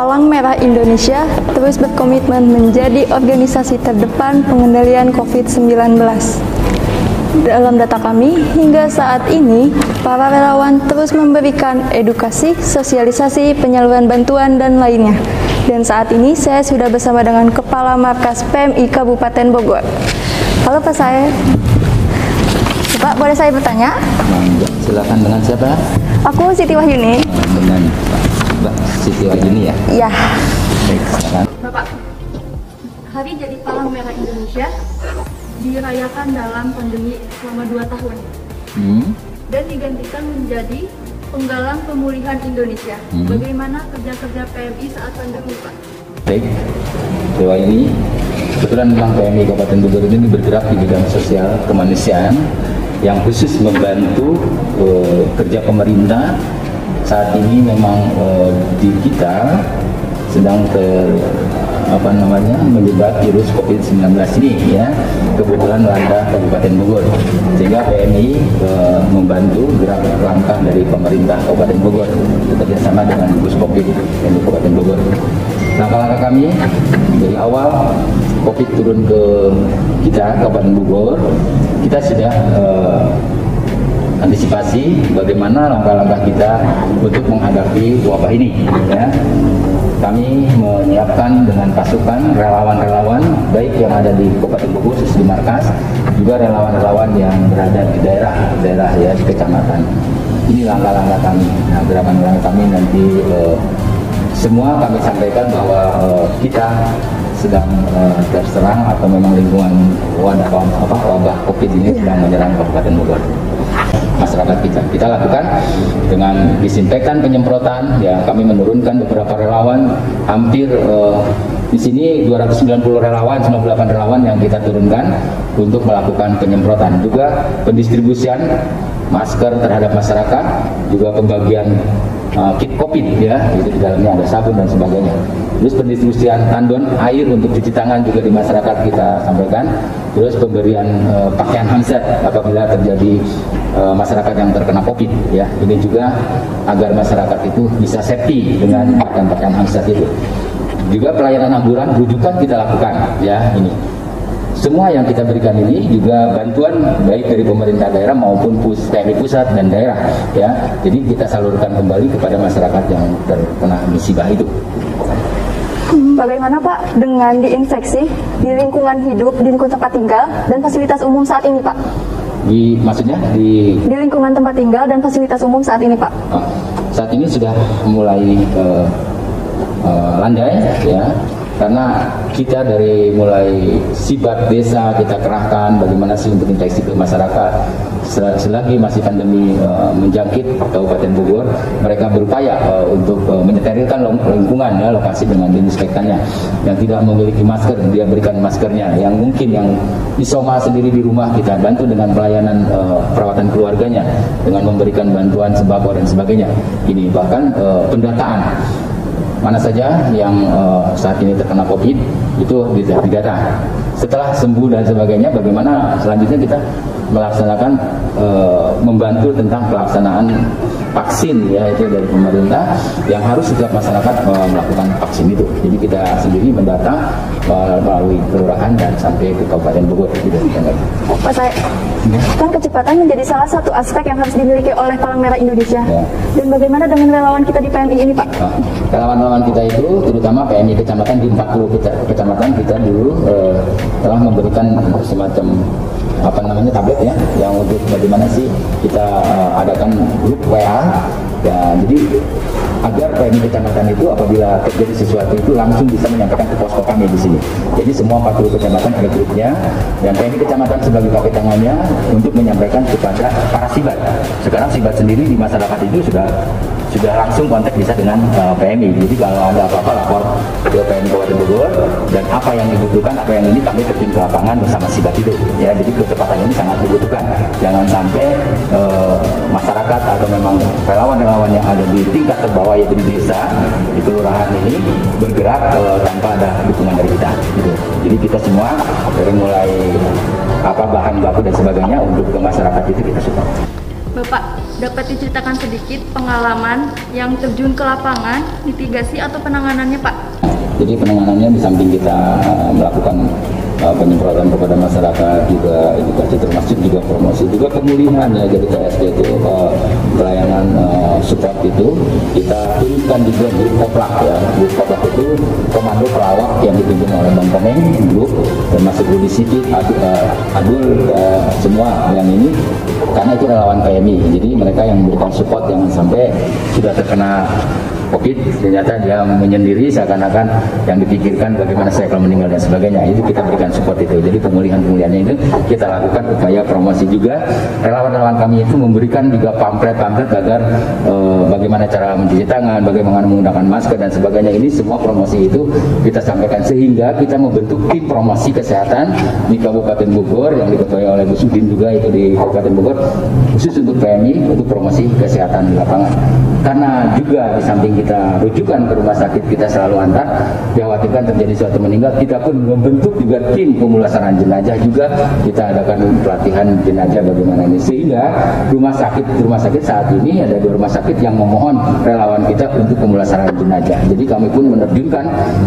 Palang Merah Indonesia terus berkomitmen menjadi organisasi terdepan pengendalian COVID-19. Dalam data kami, hingga saat ini, para relawan terus memberikan edukasi, sosialisasi, penyaluran bantuan, dan lainnya. Dan saat ini saya sudah bersama dengan Kepala Markas PMI Kabupaten Bogor. Halo Pak saya. Pak, boleh saya bertanya? Silakan dengan siapa? Aku Siti Wahyuni. Siti Wahyuni ya. Ya. Baik, silakan. Bapak, Hari Jadi Palang Merah Indonesia dirayakan dalam pandemi selama 2 tahun Hmm. dan digantikan menjadi Penggalang Pemulihan Indonesia. Hmm. Bagaimana kerja-kerja PMI saat pandemi, Pak? Baik, Dewa ini kebetulan memang PMI Kabupaten Bogor ini bergerak di bidang sosial kemanusiaan yang khusus membantu eh, kerja pemerintah saat ini memang eh, di kita sedang ter apa namanya menyebar virus COVID-19 ini ya. Kebetulan melanda Kabupaten Bogor. Sehingga PMI eh, membantu gerak langkah dari pemerintah Kabupaten Bogor bekerjasama dengan Gugus Covid PMI Kabupaten Bogor. Langkah-langkah kami dari awal COVID turun ke kita Kabupaten Bogor kita sudah eh, antisipasi bagaimana langkah-langkah kita untuk menghadapi wabah ini ya. Kami menyiapkan dengan pasukan relawan-relawan baik yang ada di Kabupaten Bogor di markas juga relawan-relawan yang berada di daerah-daerah ya di kecamatan. Ini langkah-langkah kami. Nah, gerakan-gerakan kami nanti eh, semua kami sampaikan bahwa eh, kita sedang eh, terserang atau memang lingkungan wadah apa wabah Covid ini sedang menyerang Kabupaten Bogor masyarakat kita. Kita lakukan dengan disinfektan penyemprotan, ya kami menurunkan beberapa relawan, hampir eh, di sini 290 relawan, 98 relawan yang kita turunkan untuk melakukan penyemprotan. Juga pendistribusian masker terhadap masyarakat, juga pembagian uh, kit COVID ya, itu di dalamnya ada sabun dan sebagainya. Terus pendistribusian tandon air untuk cuci tangan juga di masyarakat kita sampaikan. Terus pemberian uh, pakaian handset apabila terjadi uh, masyarakat yang terkena COVID ya. Ini juga agar masyarakat itu bisa safety dengan pakaian-pakaian handset itu. Juga pelayanan ambulan rujukan kita lakukan ya ini semua yang kita berikan ini juga bantuan baik dari pemerintah daerah maupun pus, TNI pusat dan daerah ya. Jadi kita salurkan kembali kepada masyarakat yang terkena musibah itu. Bagaimana Pak dengan diinfeksi di lingkungan hidup, di lingkungan tempat tinggal, dan fasilitas umum saat ini Pak? Di maksudnya di Di lingkungan tempat tinggal dan fasilitas umum saat ini Pak? ah, saat ini sudah mulai eh, eh, landai ya karena kita dari mulai sibat desa kita kerahkan bagaimana sih untuk infeksi ke masyarakat. Sel- selagi masih pandemi eh, menjangkit Kabupaten Bogor mereka berupaya eh, untuk eh, menyeterilkan lingkungan ya lokasi dengan disinfektannya yang tidak memiliki masker dia berikan maskernya. Yang mungkin yang isoma sendiri di rumah kita bantu dengan pelayanan perawatan keluarganya dengan memberikan bantuan sembako dan sebagainya. Ini bahkan pendataan mana saja yang eh, saat ini terkena COVID itu didata. Setelah sembuh dan sebagainya, bagaimana selanjutnya kita melaksanakan eh, membantu tentang pelaksanaan vaksin ya itu dari pemerintah yang harus setiap masyarakat eh, melakukan vaksin itu. Jadi kita sendiri mendata eh, melalui kelurahan dan sampai ke Kabupaten Bogor gitu. Pak saya, kan kecepatan menjadi salah satu aspek yang harus dimiliki oleh Palang Merah Indonesia. Ya. Dan bagaimana dengan relawan kita di PMI ini Pak? Nah, relawan-relawan kita itu terutama PMI kecamatan di 40 keca- kecamatan kita dulu eh, telah memberikan semacam apa namanya tablet ya yang untuk bagaimana sih kita eh, adakan grup WA ya jadi agar PMI kecamatan itu apabila terjadi sesuatu itu langsung bisa menyampaikan ke posko kami di sini. Jadi semua 40 kecamatan ada grupnya dan PMI kecamatan sebagai kaki tangannya untuk menyampaikan kepada para sibat. Sekarang sibat sendiri di masyarakat itu sudah sudah langsung kontak bisa dengan uh, PMI. Jadi kalau ada apa-apa lapor ke PMI Kabupaten Bogor dan apa yang dibutuhkan, apa yang ini kami terjun ke lapangan bersama sibat itu. Ya, jadi kecepatan ini sangat dibutuhkan. Jangan sampai uh, masyarakat atau memang relawan-relawan yang ada di tingkat terbawah yaitu di desa, di kelurahan ini bergerak uh, tanpa ada dukungan dari kita. Gitu. Jadi kita semua dari mulai apa bahan baku dan sebagainya untuk ke masyarakat itu kita support. Bapak, dapat diceritakan sedikit pengalaman yang terjun ke lapangan, mitigasi atau penanganannya, Pak? Jadi penanganannya di samping kita melakukan uh, penyemprotan kepada masyarakat juga edukasi termasuk juga promosi juga pemulihan ya jadi KSP itu uh, pelayanan uh, support itu kita turunkan juga di koplak ya. Di koplak itu komando pelawak yang dipimpin oleh Bang Komeng grup termasuk Budi Siti Adul, uh, uh, semua yang ini karena itu relawan PMI jadi mereka yang memberikan support jangan sampai sudah terkena COVID ternyata dia menyendiri seakan-akan yang dipikirkan bagaimana saya kalau meninggal dan sebagainya. Itu kita berikan support itu. Jadi pemulihan-pemulihannya itu kita lakukan upaya promosi juga. Relawan-relawan kami itu memberikan juga pamflet-pamflet agar e, bagaimana cara mencuci tangan bagaimana menggunakan masker dan sebagainya. Ini semua promosi itu kita sampaikan sehingga kita membentuk tim promosi kesehatan di Kabupaten Bogor yang diketuai oleh Bu Sudin juga itu di Kabupaten Bogor khusus untuk PMI untuk promosi kesehatan di lapangan. Karena juga di samping kita rujukan ke rumah sakit kita selalu antar dikhawatirkan terjadi suatu meninggal kita pun membentuk juga tim pemulasaran jenazah juga kita adakan pelatihan jenazah bagaimana ini. Sehingga rumah sakit rumah sakit saat ini ada dua rumah sakit yang memohon relawan kita untuk pemulasaran jenazah. Jadi kami pun menerjunkan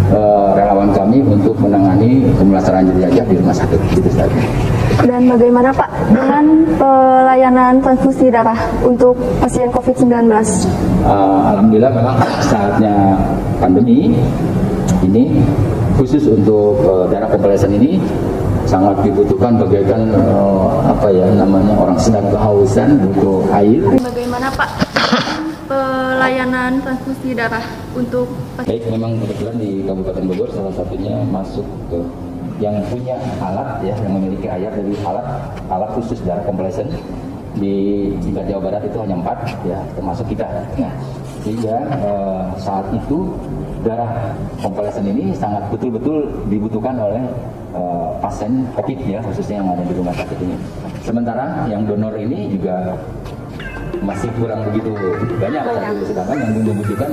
uh, relawan kami untuk menangani pemulasaran jenazah di rumah sakit. Itu saja dan bagaimana Pak dengan pelayanan transfusi darah untuk pasien COVID-19? Uh, Alhamdulillah memang saatnya pandemi ini khusus untuk uh, darah komplesen ini sangat dibutuhkan bagaikan uh, apa ya namanya orang sedang kehausan butuh air. Bagaimana Pak pelayanan transfusi darah untuk Baik, memang kebetulan di Kabupaten Bogor salah satunya masuk ke yang punya alat ya yang memiliki air dari alat alat khusus darah komplesen di tingkat Jawa Barat itu hanya empat ya termasuk kita. Nah, sehingga eh, saat itu darah komplesen ini sangat betul-betul dibutuhkan oleh eh, pasien COVID ya khususnya yang ada di rumah sakit ini. Sementara yang donor ini juga masih kurang begitu banyak, banyak. sedangkan yang membutuhkan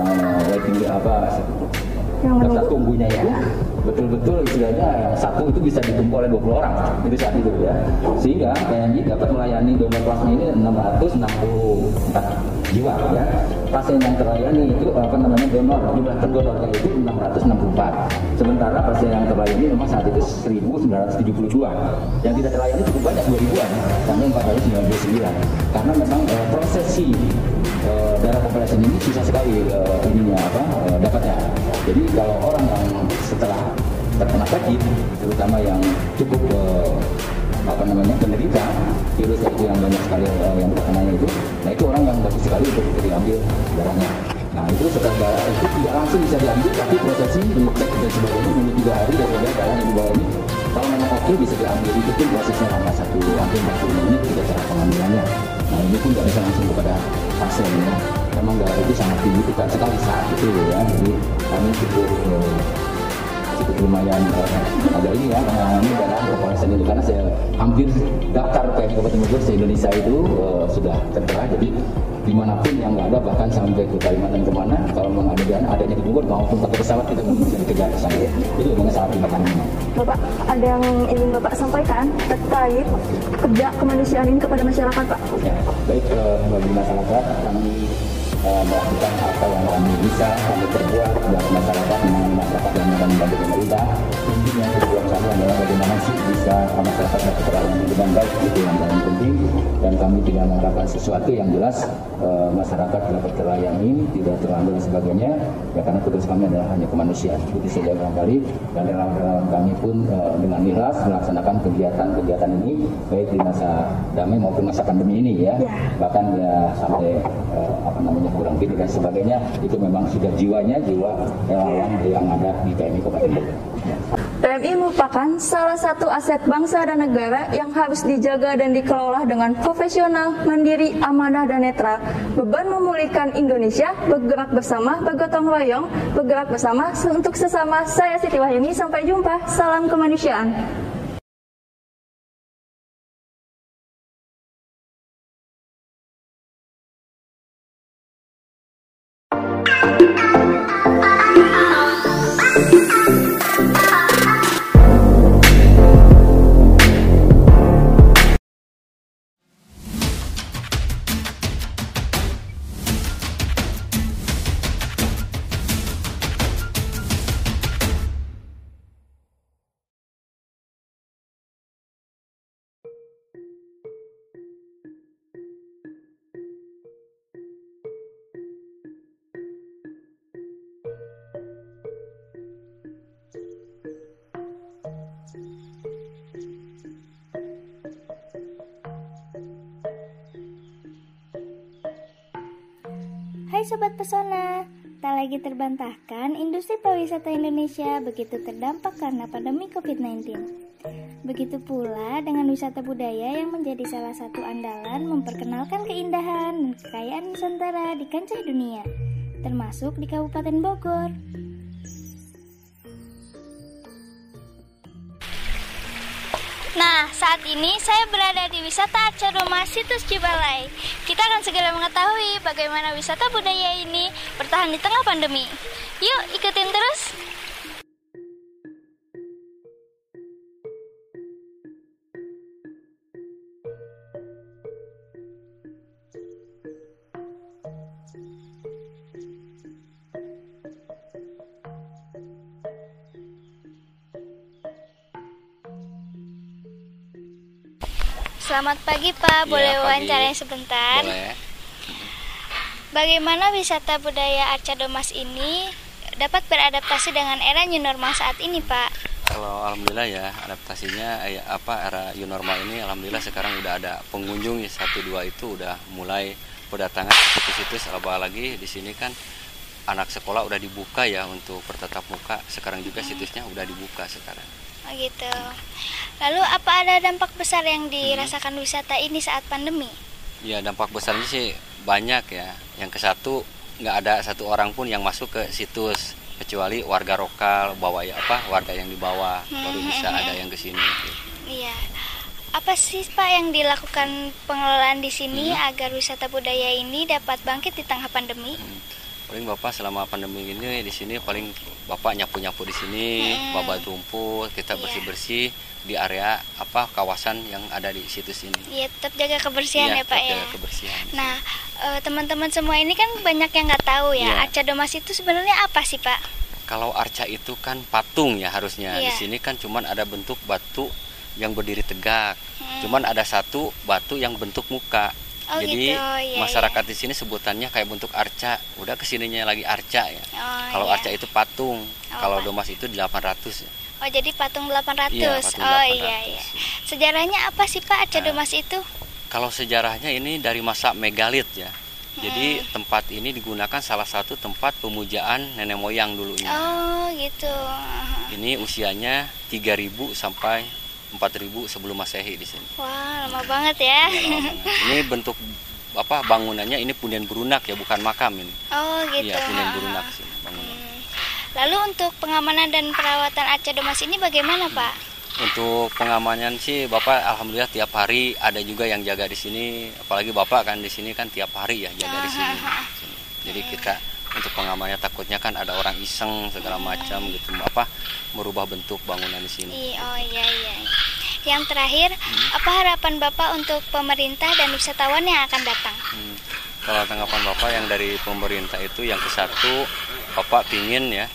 uh, waiting apa yang tunggunya itu betul-betul istilahnya satu itu bisa ditumpuk oleh 20 orang itu saat itu ya. Sehingga PNJ dapat melayani donor plasma ini 664 jiwa ya. Pasien yang terlayani itu apa namanya donor jumlah terdonornya itu 664 sementara pasien yang terlayani memang saat itu 1972 yang tidak terlayani cukup banyak 2000an sampai 499 karena memang uh, prosesi uh, darah kompleks ini susah sekali uh, ininya apa uh, dapatnya jadi kalau orang yang setelah terkena sakit, terutama yang cukup uh, apa namanya penderita virus itu yang banyak sekali uh, yang terkenanya itu, nah itu orang yang bagus sekali untuk diambil darahnya. Nah itu setelah darah itu tidak langsung bisa diambil, tapi prosesi dicek dan sebagainya menunggu tiga hari daripada darah yang dibawa ini kalau memang oke bisa diambil itu pun prosesnya lama satu hampir 40 menit tidak cara pengambilannya. Nah ini pun tidak bisa langsung kepada pasien ya. Memang darah itu sangat dibutuhkan sekali saat itu ya. Jadi kami cukup eh, cukup lumayan eh, ada ini ya mengalami darah komponen ini karena saya hampir daftar ke Kabupaten Bogor se Indonesia itu eh, sudah tertera. Jadi di mana pun yang nggak ada bahkan sampai ke Kalimantan ke mana kalau maupun pakai pesawat kita bisa dikejar ke sana itu sangat terima Bapak ada yang ingin Bapak sampaikan terkait kerja kemanusiaan ini kepada masyarakat Pak? Ya baik uh, bagi masyarakat kami uh, melakukan apa yang kami bisa kami perbuat dan masyarakat mengenai masyarakat yang akan membantu pemerintah. Intinya tujuan kami adalah bagaimana sih bisa masyarakat dapat terlayani dengan baik itu yang paling penting. Dan kami tidak mengharapkan sesuatu yang jelas uh, masyarakat dapat terlayani tidak terlambat dan sebagainya ya karena tugas kami adalah hanya kemanusiaan itu saja barangkali dan relawan-relawan kami pun uh, dengan ikhlas melaksanakan kegiatan-kegiatan ini baik di masa damai maupun masa pandemi ini ya, ya. bahkan ya sampai uh, apa namanya kurang tidur dan sebagainya itu memang sudah jiwanya jiwa relawan yang ada di PMI Kabupaten Bogor. PMI merupakan salah satu aset bangsa dan negara yang harus dijaga dan dikelola dengan profesional, mandiri, amanah, dan netral. Beban memulihkan Indonesia, bergerak bersama, bergotong royong, bergerak bersama untuk sesama. Saya Siti Wahyuni, sampai jumpa. Salam kemanusiaan. Hai Sobat Pesona, tak lagi terbantahkan industri pariwisata Indonesia begitu terdampak karena pandemi COVID-19. Begitu pula dengan wisata budaya yang menjadi salah satu andalan memperkenalkan keindahan dan kekayaan Nusantara di kancah dunia, termasuk di Kabupaten Bogor. Nah, saat ini saya berada di wisata Arca Roma Situs Cibalai. Kita akan segera mengetahui bagaimana wisata budaya ini bertahan di tengah pandemi. Yuk, ikutin terus. Selamat pagi Pak, boleh Iya, pagi. wawancaranya sebentar? Boleh. Bagaimana wisata budaya Arca Domas ini dapat beradaptasi dengan era new normal saat ini, Pak? Kalau alhamdulillah ya adaptasinya ya apa era new normal ini alhamdulillah sekarang udah ada pengunjung ya satu dua itu udah mulai berdatangan ke situs-situs apalagi di sini kan anak sekolah udah dibuka ya untuk bertatap muka sekarang juga situsnya udah dibuka sekarang. Oh gitu. Lalu apa ada dampak besar yang dirasakan wisata ini saat pandemi? Ya dampak besarnya sih banyak ya. Yang ke satu nggak ada satu orang pun yang masuk ke situs kecuali warga lokal bawa ya apa warga yang di bawah baru bisa ada yang ke sini. Iya. Apa sih Pak yang dilakukan pengelolaan di sini Hmm. agar wisata budaya ini dapat bangkit di tengah pandemi? Paling bapak selama pandemi ini di sini paling bapak nyapu nyapu di sini Hmm. babat rumput kita Iya. bersih bersih di area apa kawasan yang ada di situs ini Iya, tetap jaga kebersihan Iya, ya Pak tetap ya. jaga kebersihan Nah, eh, teman-teman semua ini kan banyak yang nggak tahu ya, Iya. Arca Domas itu sebenarnya apa sih Pak? kalau arca itu kan patung ya harusnya di Iya. sini kan cuman ada bentuk batu yang berdiri tegak Hmm. cuman ada satu batu yang bentuk muka Oh, jadi gitu. Iya, masyarakat di sini sebutannya kayak bentuk arca udah ke sininya lagi arca ya Oh, kalau iya. arca itu patung kalau Pat- domas itu 800 ya Oh, jadi patung 800. Iya, patung oh 800. iya iya. Sejarahnya apa sih Pak Arca Nah. Domas itu? Kalau sejarahnya ini dari masa megalit ya. Jadi Hmm. tempat ini digunakan salah satu tempat pemujaan nenek moyang dulunya. Oh, gitu. Ini usianya 3000 sampai 4000 sebelum Masehi di sini. Wah, lama banget ya. Ini lama banget. Ini bentuk apa bangunannya ini punden berunak ya, bukan makam ini. Oh, gitu. Iya, punden berunak sini bangunan. Hmm. Lalu untuk pengamanan dan perawatan Arca Domas ini bagaimana, Pak? Untuk pengamanan sih Bapak alhamdulillah tiap hari ada juga yang jaga di sini. Apalagi Bapak kan di sini kan tiap hari ya jaga di sini. Sini. Jadi kita untuk pengamanannya takutnya kan ada orang iseng segala macam gitu apa merubah bentuk bangunan di sini. I- Oh iya iya. Yang terakhir, apa harapan Bapak untuk pemerintah dan wisatawan yang akan datang? Hmm. Kalau tanggapan Bapak yang dari pemerintah itu yang ke satu Bapak pingin ya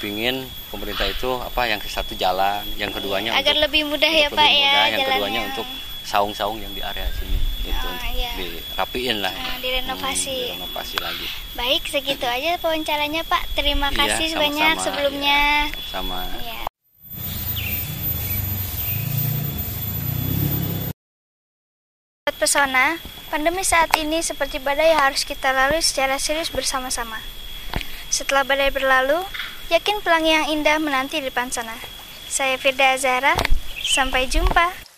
pingin pemerintah itu apa yang ke satu jalan, yang keduanya Agar untuk lebih mudah ya, Pak, ya, mudah, yang jalannya. keduanya untuk saung-saung yang di area sini itu Oh, iya. dirapiin lah. Nah, direnovasi. Hmm, direnovasi lagi. Baik, segitu aja wawancaranya, Pak. Terima Iya, kasih banyak sebelumnya. iya, sama. Iya. Pesona, pandemi saat ini seperti badai harus kita lalui secara serius bersama-sama. Setelah badai berlalu, yakin pelangi yang indah menanti di depan sana. Saya Firda Azara, sampai jumpa.